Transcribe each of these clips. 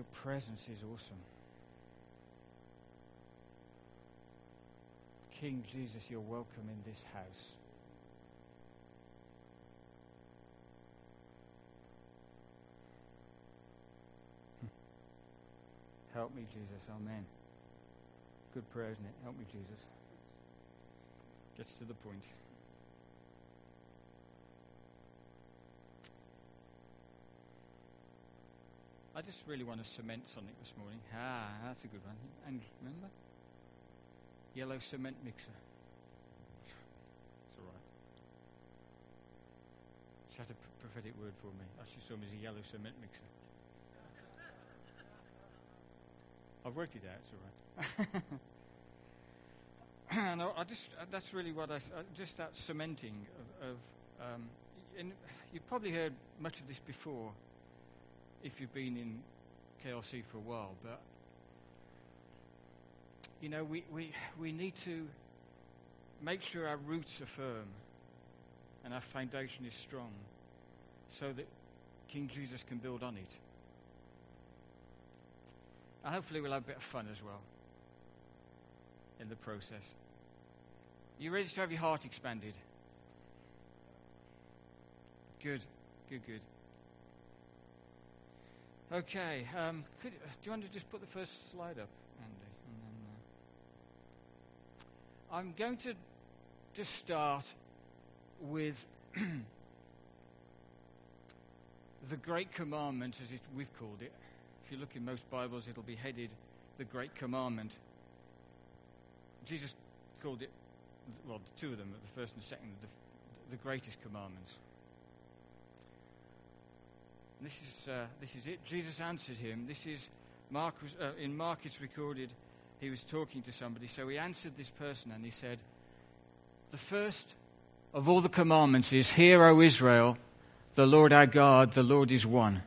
Your presence is awesome. King Jesus, you're welcome in this house. Help me, Jesus. Amen. Good prayer, isn't it? Help me, Jesus. Gets to the point. I just really want to cement something this morning. Ah, that's a good one. And remember? Yellow cement mixer. It's all right. She had a prophetic word for me. She saw me as a yellow cement mixer. I've worked it out, it's all right. no, I just, uh, that's really what I, uh, just that cementing of, of um, and you've probably heard much of this before if you've been in KLC for a while, but you know, we, we, we need to make sure our roots are firm and our foundation is strong so that King Jesus can build on it. And hopefully, we'll have a bit of fun as well in the process. You ready to have your heart expanded? Good, good, good. Okay, um, could, do you want to just put the first slide up, Andy? Then, uh, I'm going to just start with the Great Commandment, as it, we've called it. If you look in most Bibles, it'll be headed the Great Commandment. Jesus called it, well, the two of them, the first and the second, the, the greatest commandments. This is, uh, this is it. Jesus answered him. This is Mark was, uh, in Mark. It's recorded. He was talking to somebody, so he answered this person and he said, "The first of all the commandments is, Hear, O Israel, the Lord our God, the Lord is one."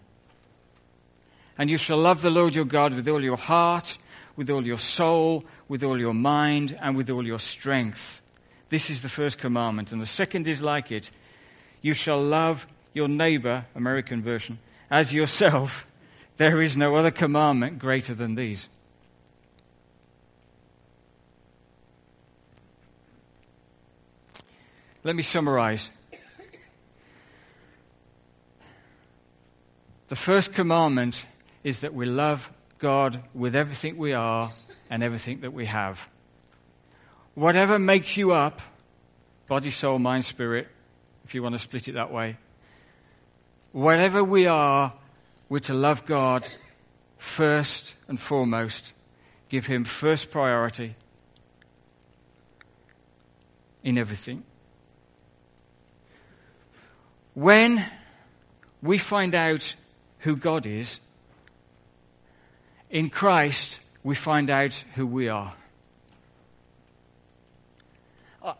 And you shall love the Lord your God with all your heart, with all your soul, with all your mind, and with all your strength. This is the first commandment. And the second is like it you shall love your neighbor, American version, as yourself. There is no other commandment greater than these. Let me summarize. The first commandment is that we love God with everything we are and everything that we have. Whatever makes you up, body, soul, mind, spirit, if you want to split it that way, whatever we are, we're to love God first and foremost, give Him first priority in everything. When we find out who God is, in Christ, we find out who we are.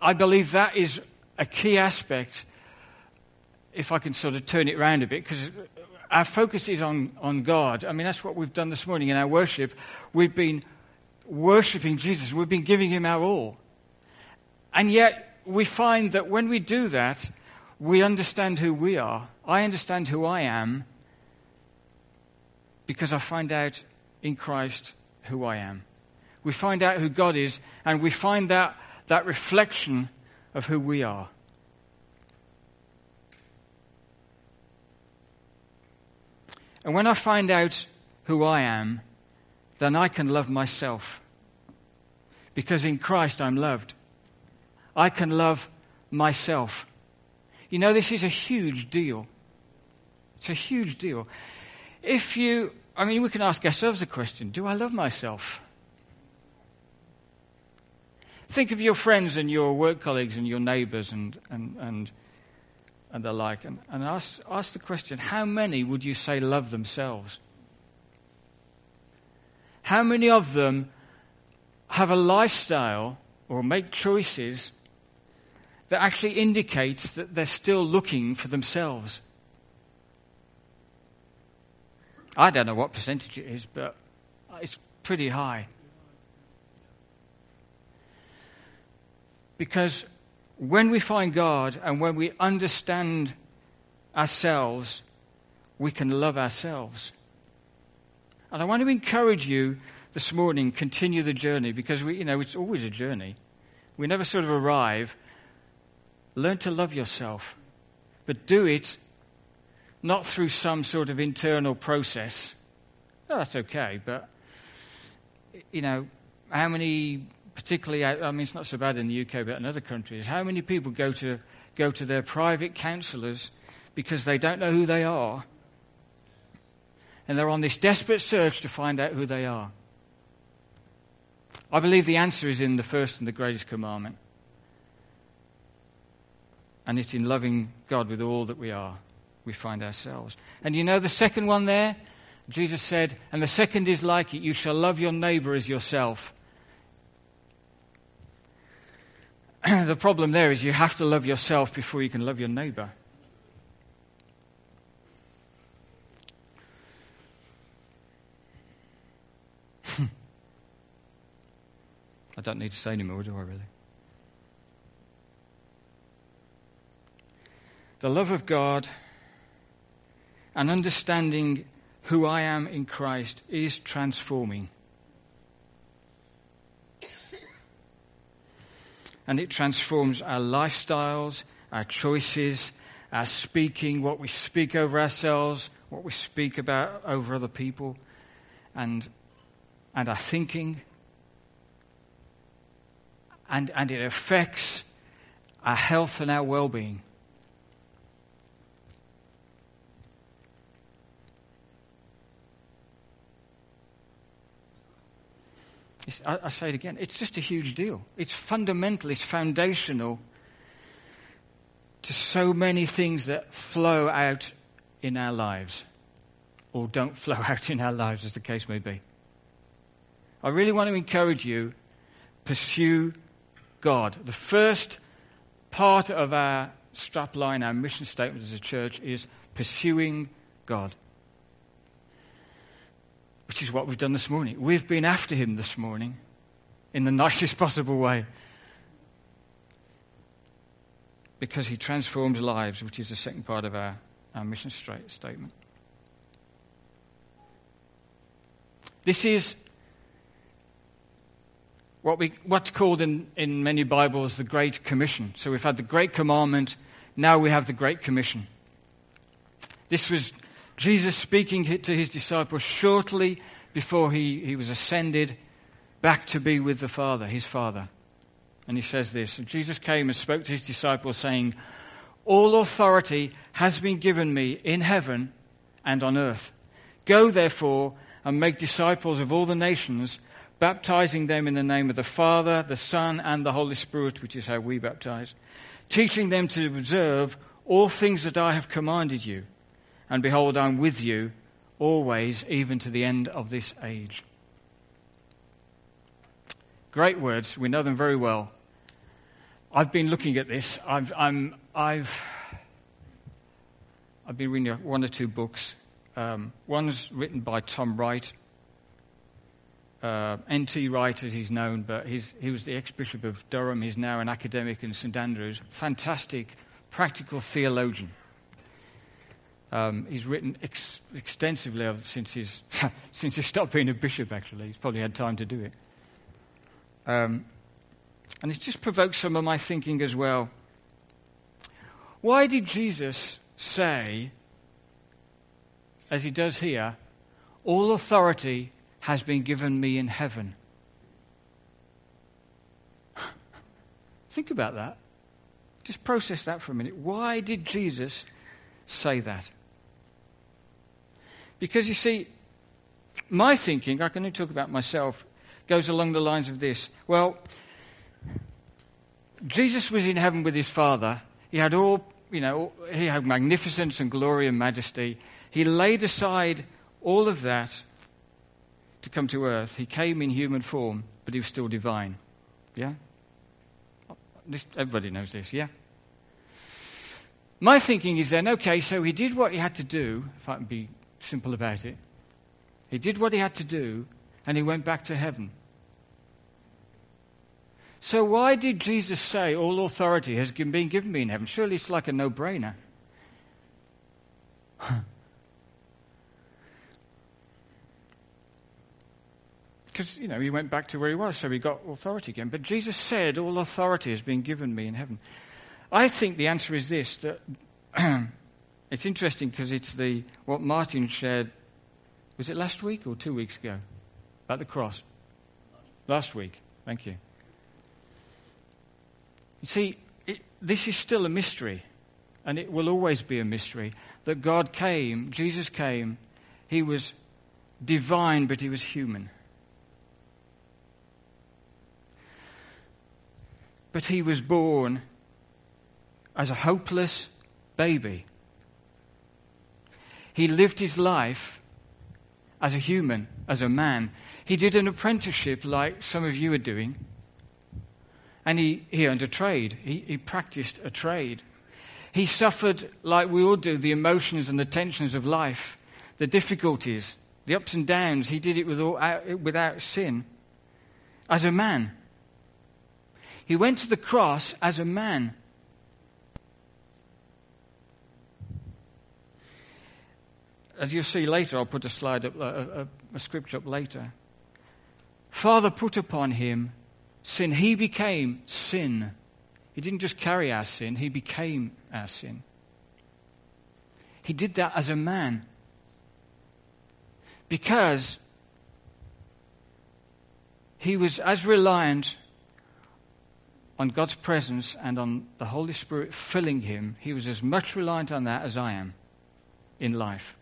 I believe that is a key aspect, if I can sort of turn it around a bit, because our focus is on, on God. I mean, that's what we've done this morning in our worship. We've been worshipping Jesus, we've been giving him our all. And yet, we find that when we do that, we understand who we are. I understand who I am because I find out in Christ who I am. We find out who God is, and we find that, that reflection of who we are. And when I find out who I am, then I can love myself. Because in Christ I'm loved. I can love myself. You know, this is a huge deal. It's a huge deal. If you I mean, we can ask ourselves the question do I love myself? Think of your friends and your work colleagues and your neighbors and, and, and, and the like, and, and ask, ask the question how many would you say love themselves? How many of them have a lifestyle or make choices that actually indicates that they're still looking for themselves? I don't know what percentage it is, but it's pretty high. Because when we find God and when we understand ourselves, we can love ourselves. And I want to encourage you this morning, continue the journey because we, you know, it's always a journey. We never sort of arrive. Learn to love yourself, but do it not through some sort of internal process. Oh, that's okay, but, you know, how many, particularly, I mean, it's not so bad in the UK, but in other countries, how many people go to, go to their private counselors because they don't know who they are? And they're on this desperate search to find out who they are. I believe the answer is in the first and the greatest commandment. And it's in loving God with all that we are, we find ourselves. And you know the second one there? Jesus said, and the second is like it you shall love your neighbor as yourself. the problem there is you have to love yourself before you can love your neighbor. I don't need to say anymore, do I really? The love of God and understanding who I am in Christ is transforming. And it transforms our lifestyles, our choices, our speaking, what we speak over ourselves, what we speak about over other people, and, and our thinking and, and it affects our health and our well being. I, I, say it again, it's just a huge deal. It's fundamental, it's foundational to so many things that flow out in our lives or don't flow out in our lives, as the case may be. I really want to encourage you pursue God. The first part of our strapline, our mission statement as a church is pursuing God. Which is what we've done this morning. We've been after him this morning in the nicest possible way. Because he transforms lives, which is the second part of our, our mission statement. This is what we, what's called in, in many Bibles the Great Commission. So we've had the Great Commandment, now we have the Great Commission. This was Jesus speaking to his disciples shortly before he, he was ascended back to be with the Father, his Father. And he says this Jesus came and spoke to his disciples, saying, All authority has been given me in heaven and on earth. Go, therefore, and make disciples of all the nations baptizing them in the name of the Father, the Son, and the Holy Spirit, which is how we baptize, teaching them to observe all things that I have commanded you. And behold, I'm with you always, even to the end of this age. Great words. We know them very well. I've been looking at this. I've, I'm, I've, I've been reading one or two books. Um, one's written by Tom Wright, uh, N.T. Wright, as he's known, but he's, he was the ex Bishop of Durham. He's now an academic in St. Andrews. Fantastic, practical theologian. Um, he's written ex- extensively since, he's, since he stopped being a bishop, actually. He's probably had time to do it. Um, and it's just provoked some of my thinking as well. Why did Jesus say, as he does here, all authority has been given me in heaven. Think about that. Just process that for a minute. Why did Jesus say that? Because you see, my thinking, I can only talk about myself, goes along the lines of this. Well, Jesus was in heaven with his Father. He had all, you know, he had magnificence and glory and majesty. He laid aside all of that to come to earth, he came in human form, but he was still divine. Yeah? This, everybody knows this, yeah? My thinking is then, okay, so he did what he had to do, if I can be simple about it. He did what he had to do, and he went back to heaven. So, why did Jesus say, All authority has been given me in heaven? Surely it's like a no brainer. because, you know, he went back to where he was, so he got authority again. But Jesus said, All authority has been given me in heaven. I think the answer is this that it's interesting because it's the what Martin shared. Was it last week or two weeks ago? About the cross. Last week. Thank you. You see, it, this is still a mystery, and it will always be a mystery that God came, Jesus came, he was divine, but he was human. But he was born as a hopeless baby. He lived his life as a human, as a man. He did an apprenticeship like some of you are doing. And he, he earned a trade. He, he practiced a trade. He suffered, like we all do, the emotions and the tensions of life, the difficulties, the ups and downs. He did it without, without sin as a man. He went to the cross as a man. As you'll see later, I'll put a slide up, a, a, a scripture up later. Father put upon him sin. He became sin. He didn't just carry our sin, he became our sin. He did that as a man. Because he was as reliant on God's presence and on the Holy Spirit filling him, he was as much reliant on that as I am in life.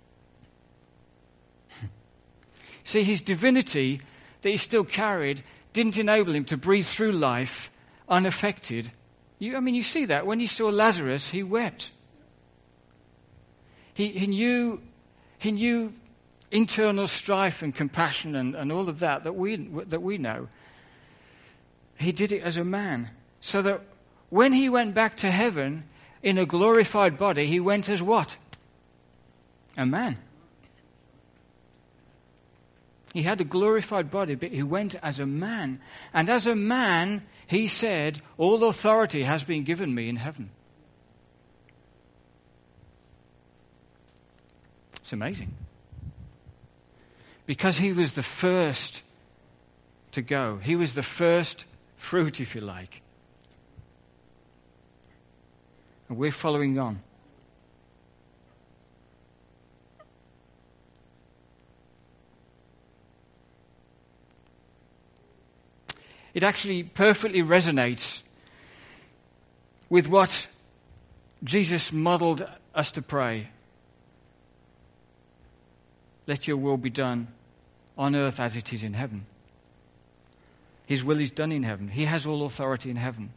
See, his divinity that he still carried didn't enable him to breathe through life unaffected. You, I mean, you see that. When he saw Lazarus, he wept. He, he, knew, he knew internal strife and compassion and, and all of that that we, that we know. He did it as a man. So that when he went back to heaven in a glorified body, he went as what? A man. He had a glorified body, but he went as a man. And as a man, he said, All authority has been given me in heaven. It's amazing. Because he was the first to go, he was the first fruit, if you like. And we're following on. It actually perfectly resonates with what Jesus modeled us to pray. Let your will be done on earth as it is in heaven. His will is done in heaven. He has all authority in heaven.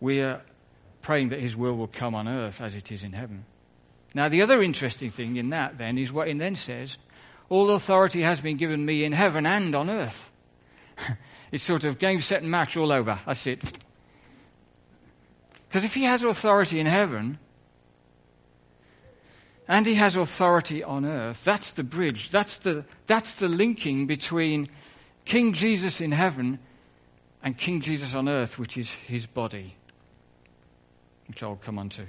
We are praying that His will will come on earth as it is in heaven. Now, the other interesting thing in that then is what it then says All authority has been given me in heaven and on earth. It's sort of game, set, and match all over. That's it. Because if he has authority in heaven and he has authority on earth, that's the bridge. That's the, that's the linking between King Jesus in heaven and King Jesus on earth, which is his body, which I'll come on to. In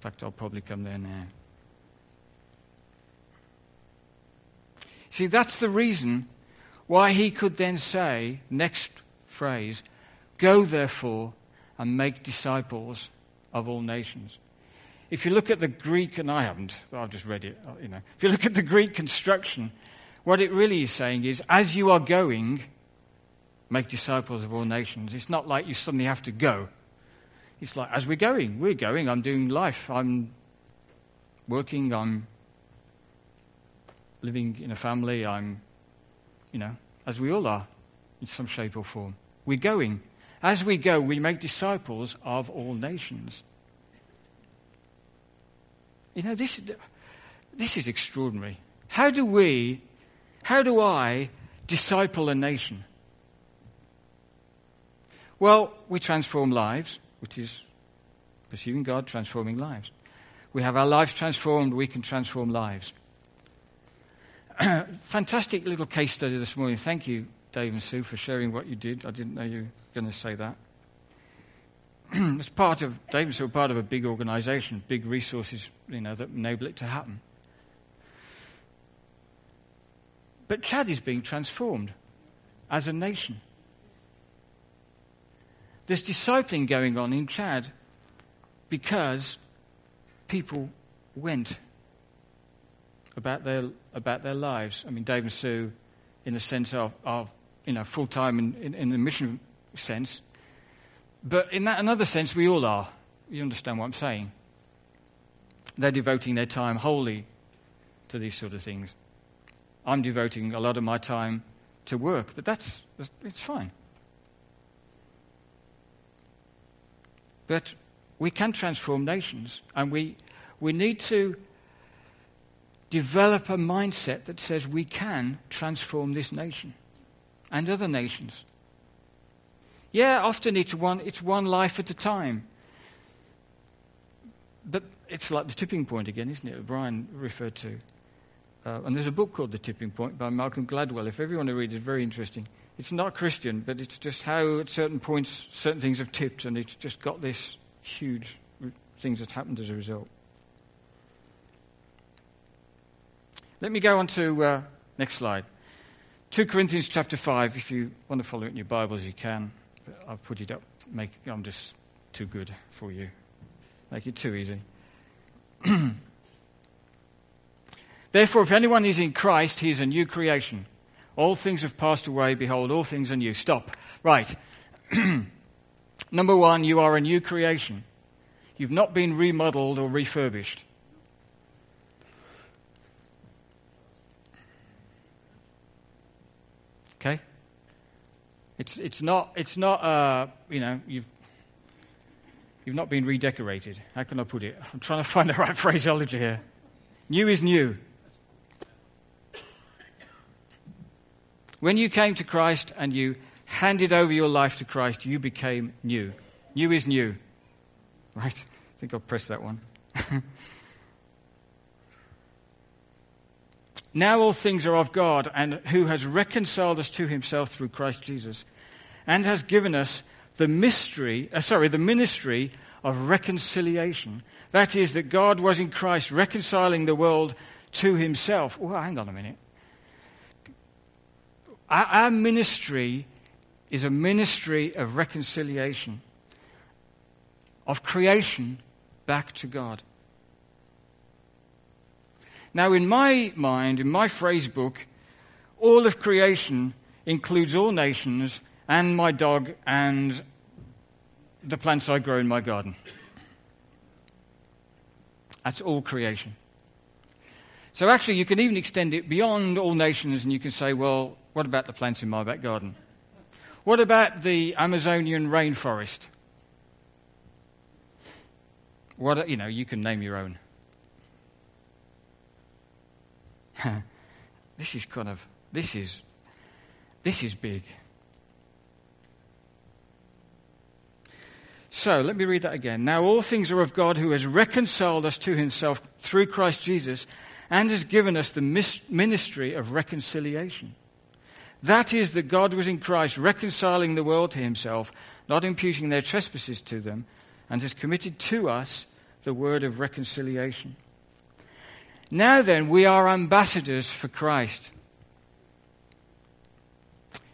fact, I'll probably come there now. See, that's the reason why he could then say, next phrase, go therefore and make disciples of all nations. If you look at the Greek, and I haven't, I've just read it, uh, you know. If you look at the Greek construction, what it really is saying is, as you are going, make disciples of all nations. It's not like you suddenly have to go. It's like, as we're going, we're going, I'm doing life, I'm working, I'm living in a family, I'm you know, as we all are in some shape or form. We're going. As we go, we make disciples of all nations. You know, this, this is extraordinary. How do we, how do I disciple a nation? Well, we transform lives, which is pursuing God, transforming lives. We have our lives transformed, we can transform lives. fantastic little case study this morning. Thank you, Dave and Sue, for sharing what you did. I didn't know you were going to say that. it's part of Dave and Sue are part of a big organisation, big resources, you know, that enable it to happen. But Chad is being transformed. as a nation. There's discipling going on in Chad because people went about their, about their lives. I mean, Dave and Sue, in the sense of, of you know, full time in, in, in the mission sense. But in that another sense, we all are. You understand what I'm saying? They're devoting their time wholly to these sort of things. I'm devoting a lot of my time to work, but that's, it's fine. But we can transform nations, and we, we need to develop a mindset that says we can transform this nation and other nations. Yeah, often it's one, it's one life at a time. But it's like the tipping point again, isn't it? Brian referred to. Uh, and there's a book called The Tipping Point by Malcolm Gladwell. If everyone to read it, it's very interesting. It's not Christian, but it's just how at certain points certain things have tipped, and it's just got this huge things that happened as a result. Let me go on to uh, next slide. 2 Corinthians chapter 5. If you want to follow it in your Bibles, you can. But I've put it up. Make, I'm just too good for you. Make it too easy. Therefore, if anyone is in Christ, he is a new creation. All things have passed away. Behold, all things are new. Stop. Right. Number one, you are a new creation. You've not been remodeled or refurbished. Okay? It's, it's not, it's not uh, you know, you've, you've not been redecorated. How can I put it? I'm trying to find the right phraseology here. New is new. When you came to Christ and you handed over your life to Christ, you became new. New is new. Right? I think I'll press that one. now all things are of God, and who has reconciled us to himself through Christ Jesus, and has given us the mystery, uh, sorry, the ministry of reconciliation. That is, that God was in Christ reconciling the world to himself. Oh, hang on a minute. Our, our ministry is a ministry of reconciliation, of creation back to God. Now, in my mind, in my phrase book, all of creation includes all nations and my dog and the plants I grow in my garden. That's all creation. So, actually, you can even extend it beyond all nations and you can say, well, what about the plants in my back garden? What about the Amazonian rainforest? What, you know, you can name your own. This is kind of, this is, this is big. So let me read that again. Now all things are of God who has reconciled us to himself through Christ Jesus and has given us the ministry of reconciliation. That is, that God was in Christ reconciling the world to himself, not imputing their trespasses to them, and has committed to us the word of reconciliation. Now then, we are ambassadors for Christ.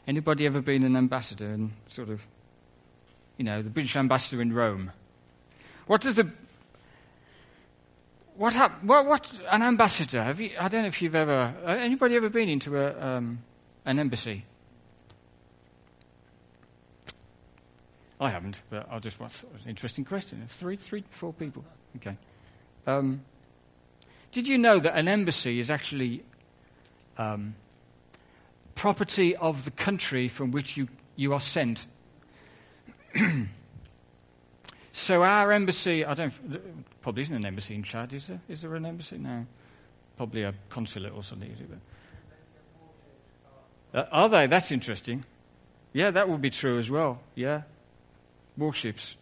Anybody ever been an ambassador and sort of, you know, the British ambassador in Rome? What does the what, hap- what, what an ambassador? Have you, I don't know if you've ever uh, anybody ever been into a um, an embassy? I haven't, but I'll just want an interesting question. Three, three, four people. Okay. Um, did you know that an embassy is actually um, property of the country from which you, you are sent? so our embassy, I don't, probably isn't an embassy in Chad, is there? Is there an embassy? No. Probably a consulate or something. Uh, are they? That's interesting. Yeah, that would be true as well. Yeah. Warships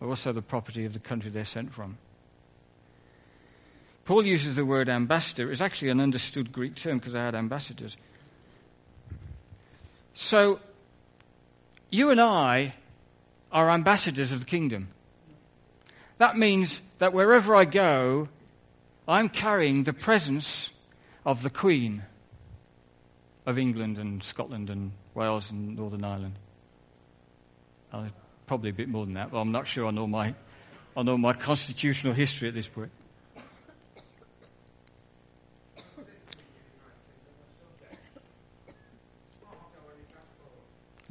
are also the property of the country they're sent from. Paul uses the word ambassador. It's actually an understood Greek term because they had ambassadors. So, you and I are ambassadors of the kingdom. That means that wherever I go, I'm carrying the presence of the Queen of England and Scotland and Wales and Northern Ireland. Uh, probably a bit more than that, but I'm not sure I know my, I know my constitutional history at this point.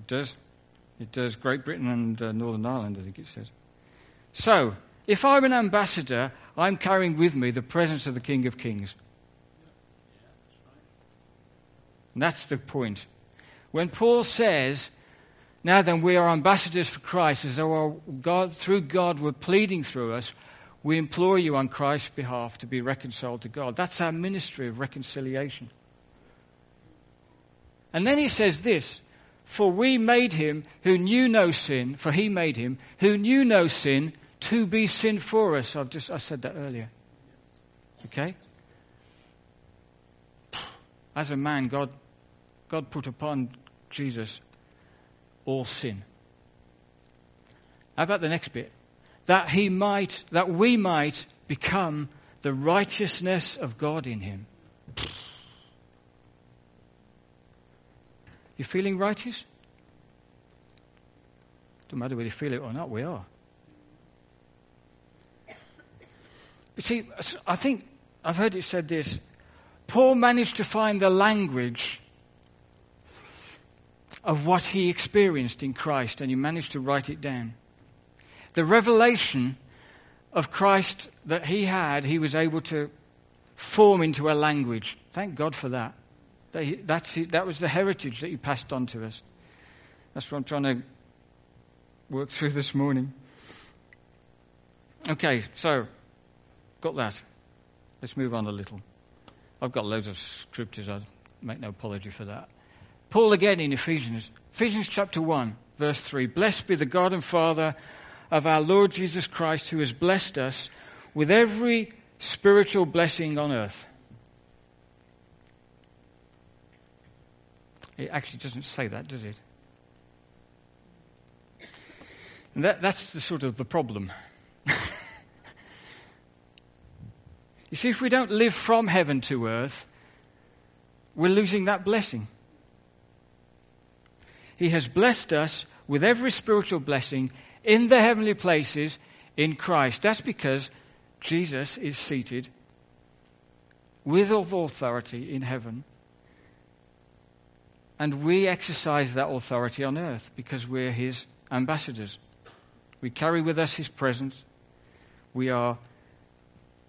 It does. It does. Great Britain and uh, Northern Ireland, I think it says. So, if I'm an ambassador, I'm carrying with me the presence of the King of Kings. And that's the point. When Paul says, now then, we are ambassadors for Christ, as though God, through God we're pleading through us, we implore you on Christ's behalf to be reconciled to God. That's our ministry of reconciliation. And then he says this For we made him who knew no sin, for he made him who knew no sin to be sin for us. I've just I said that earlier. Okay? As a man, God, God put upon Jesus all sin. How about the next bit? That he might, that we might become the righteousness of God in him. You feeling righteous? Don't matter whether you feel it or not, we are. But see, I think I've heard it said this. Paul managed to find the language of what he experienced in Christ, and he managed to write it down. The revelation of Christ that he had, he was able to form into a language. Thank God for that. That, that's that was the heritage that he passed on to us. That's what I'm trying to work through this morning. Okay, so, got that. Let's move on a little. I've got loads of scriptures. I make no apology for that. Paul again in Ephesians, Ephesians chapter 1, verse 3 Blessed be the God and Father of our Lord Jesus Christ, who has blessed us with every spiritual blessing on earth. It actually doesn't say that, does it? That, that's the sort of the problem. you see, if we don't live from heaven to earth, we're losing that blessing. He has blessed us with every spiritual blessing in the heavenly places in Christ. That's because Jesus is seated with all authority in heaven. And we exercise that authority on earth because we're his ambassadors. We carry with us his presence. We are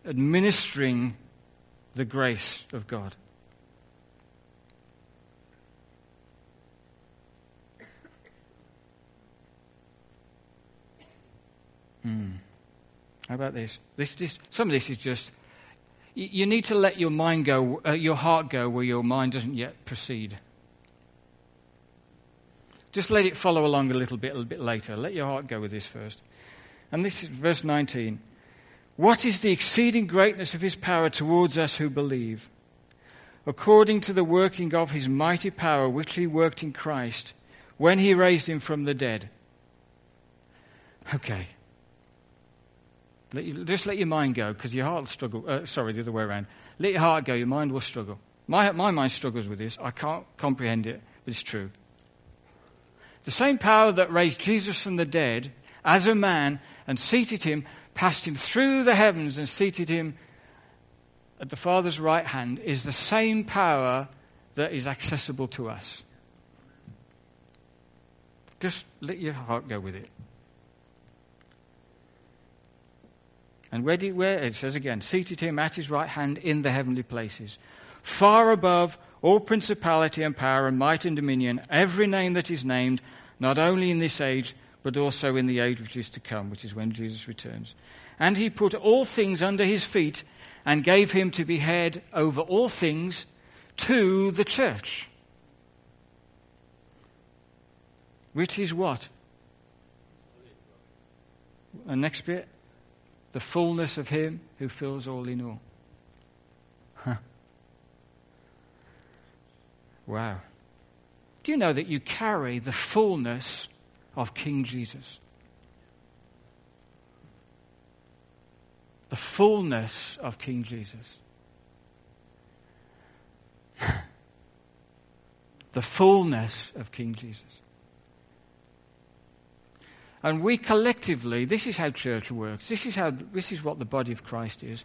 administering the grace of God. Hmm. How about this? This, this? Some of this is just, you, need to let your mind go, uh, your heart go where your mind doesn't yet proceed. Just let it follow along a little bit, a bit later. Let your heart go with this first. And this is verse 19. What is the exceeding greatness of his power towards us who believe? According to the working of his mighty power, which he worked in Christ when he raised him from the dead. Okay. Let you, just let your mind go because your heart will struggle. Uh, sorry, the other way around. Let your heart go, your mind will struggle. My, my mind struggles with this. I can't comprehend it, but it's true. The same power that raised Jesus from the dead as a man and seated him, passed him through the heavens and seated him at the Father's right hand, is the same power that is accessible to us. Just let your heart go with it. And where, did, where it says again, seated him at his right hand in the heavenly places, far above all principality and power and might and dominion, every name that is named, not only in this age, but also in the age which is to come, which is when Jesus returns. And he put all things under his feet and gave him to be head over all things to the church. Which is what? And next bit the fullness of Him who fills all in all. Wow. Do you know that you carry the fullness of King Jesus? The fullness of King Jesus. the fullness of King Jesus. And we collectively, this is how church works. This is, how, this is what the body of Christ is.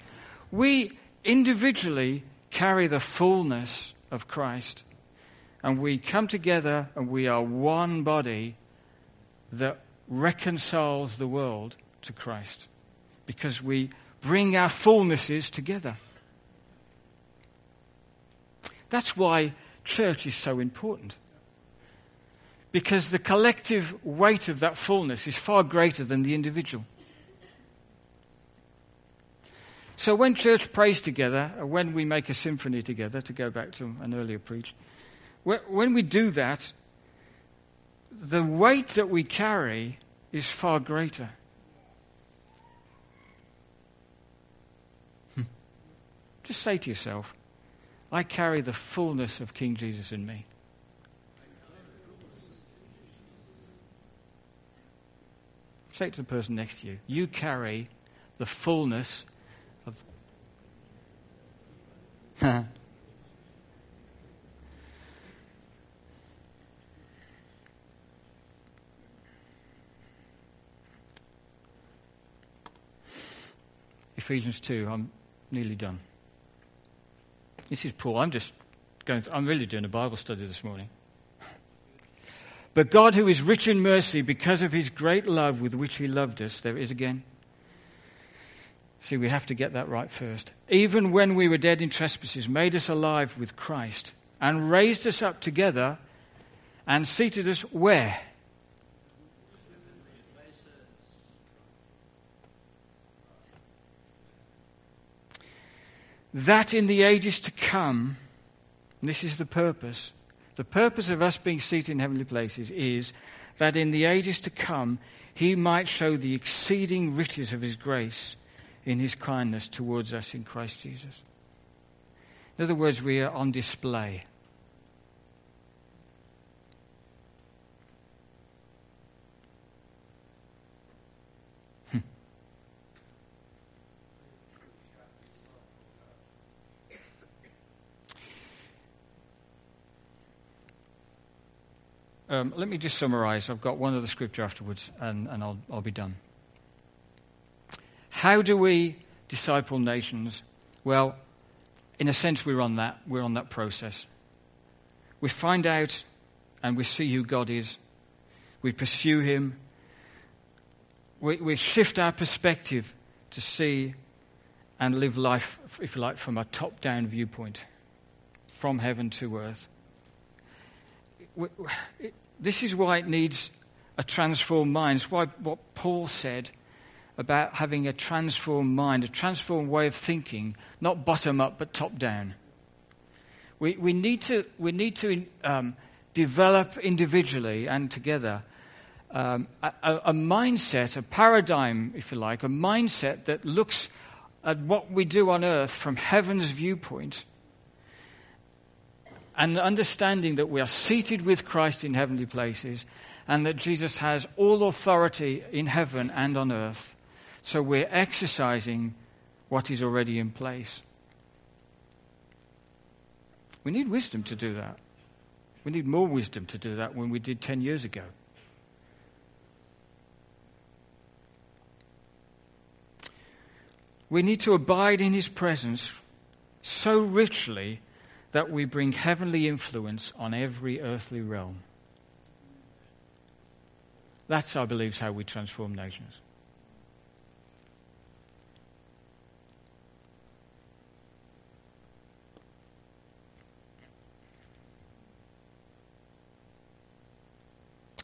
We individually carry the fullness of Christ. And we come together and we are one body that reconciles the world to Christ because we bring our fullnesses together. That's why church is so important. Because the collective weight of that fullness is far greater than the individual. So when church prays together, when we make a symphony together, to go back to an earlier preach, when we do that, the weight that we carry is far greater. Hmm. Just say to yourself, I carry the fullness of King Jesus in me. Say it to the person next to you. You carry the fullness of. Ephesians 2, I'm nearly done. This is Paul. I'm just going, I'm really doing a Bible study this morning. But God, who is rich in mercy because of his great love with which he loved us, there it is again. See, we have to get that right first. Even when we were dead in trespasses, made us alive with Christ and raised us up together and seated us where? That in the ages to come, this is the purpose, the purpose of us being seated in heavenly places is that in the ages to come, he might show the exceeding riches of his grace in his kindness towards us in Christ Jesus. In other words, we are on display. Um, let me just summarize. I've got one other scripture afterwards, and, and I'll, I'll be done. How do we disciple nations? Well, in a sense, we're on that. We're on that process. We find out and we see who God is. We pursue Him. We, we shift our perspective to see and live life, if you like, from a top down viewpoint, from heaven to earth. This is why it needs a transformed mind. It's why what Paul said about having a transformed mind, a transformed way of thinking, not bottom up but top down. We, we need to, we need to um, develop individually and together um, a, a mindset, a paradigm, if you like, a mindset that looks at what we do on earth from heaven's viewpoint and understanding that we are seated with Christ in heavenly places and that Jesus has all authority in heaven and on earth. So we're exercising what is already in place. We need wisdom to do that. We need more wisdom to do that than we did 10 years ago. We need to abide in his presence so richly that we bring heavenly influence on every earthly realm. That's, I believe, how we transform nations.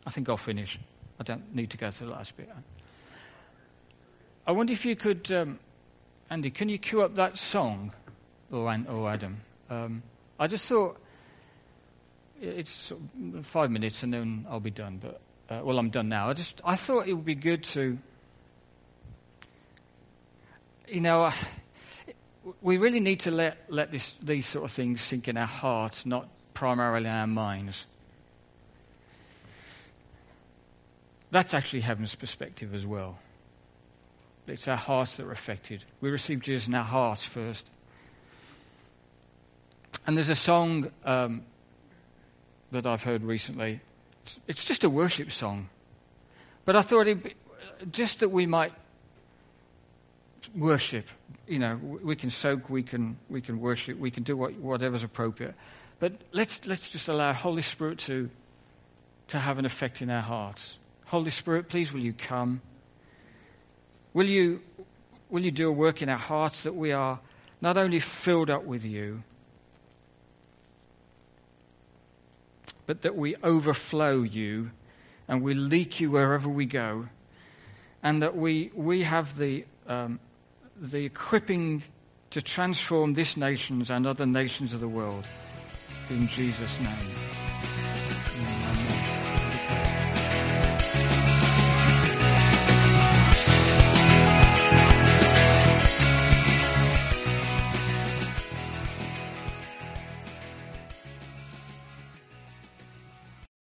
I think I'll finish. I don't need to go to the last bit. I wonder if you could, um, Andy, can you cue up that song, or, Adam? Um, I just thought it's five minutes and then I'll be done. But uh, well, I'm done now. I just I thought it would be good to, you know, uh, we really need to let let this, these sort of things sink in our hearts, not primarily in our minds. That's actually heaven's perspective as well. It's our hearts that are affected. We receive Jesus in our hearts first. And there's a song um, that I've heard recently. It's, just a worship song. But I thought be, just that we might worship. You know, we can soak, we can, we can worship, we can do what, whatever's appropriate. But let's, let's just allow Holy Spirit to, to have an effect in our hearts. Holy Spirit, please will you come? Will you, will you do a work in our hearts that we are not only filled up with you, but that we overflow you and we leak you wherever we go, and that we, we have the, um, the equipping to transform this nations and other nations of the world. In Jesus' name.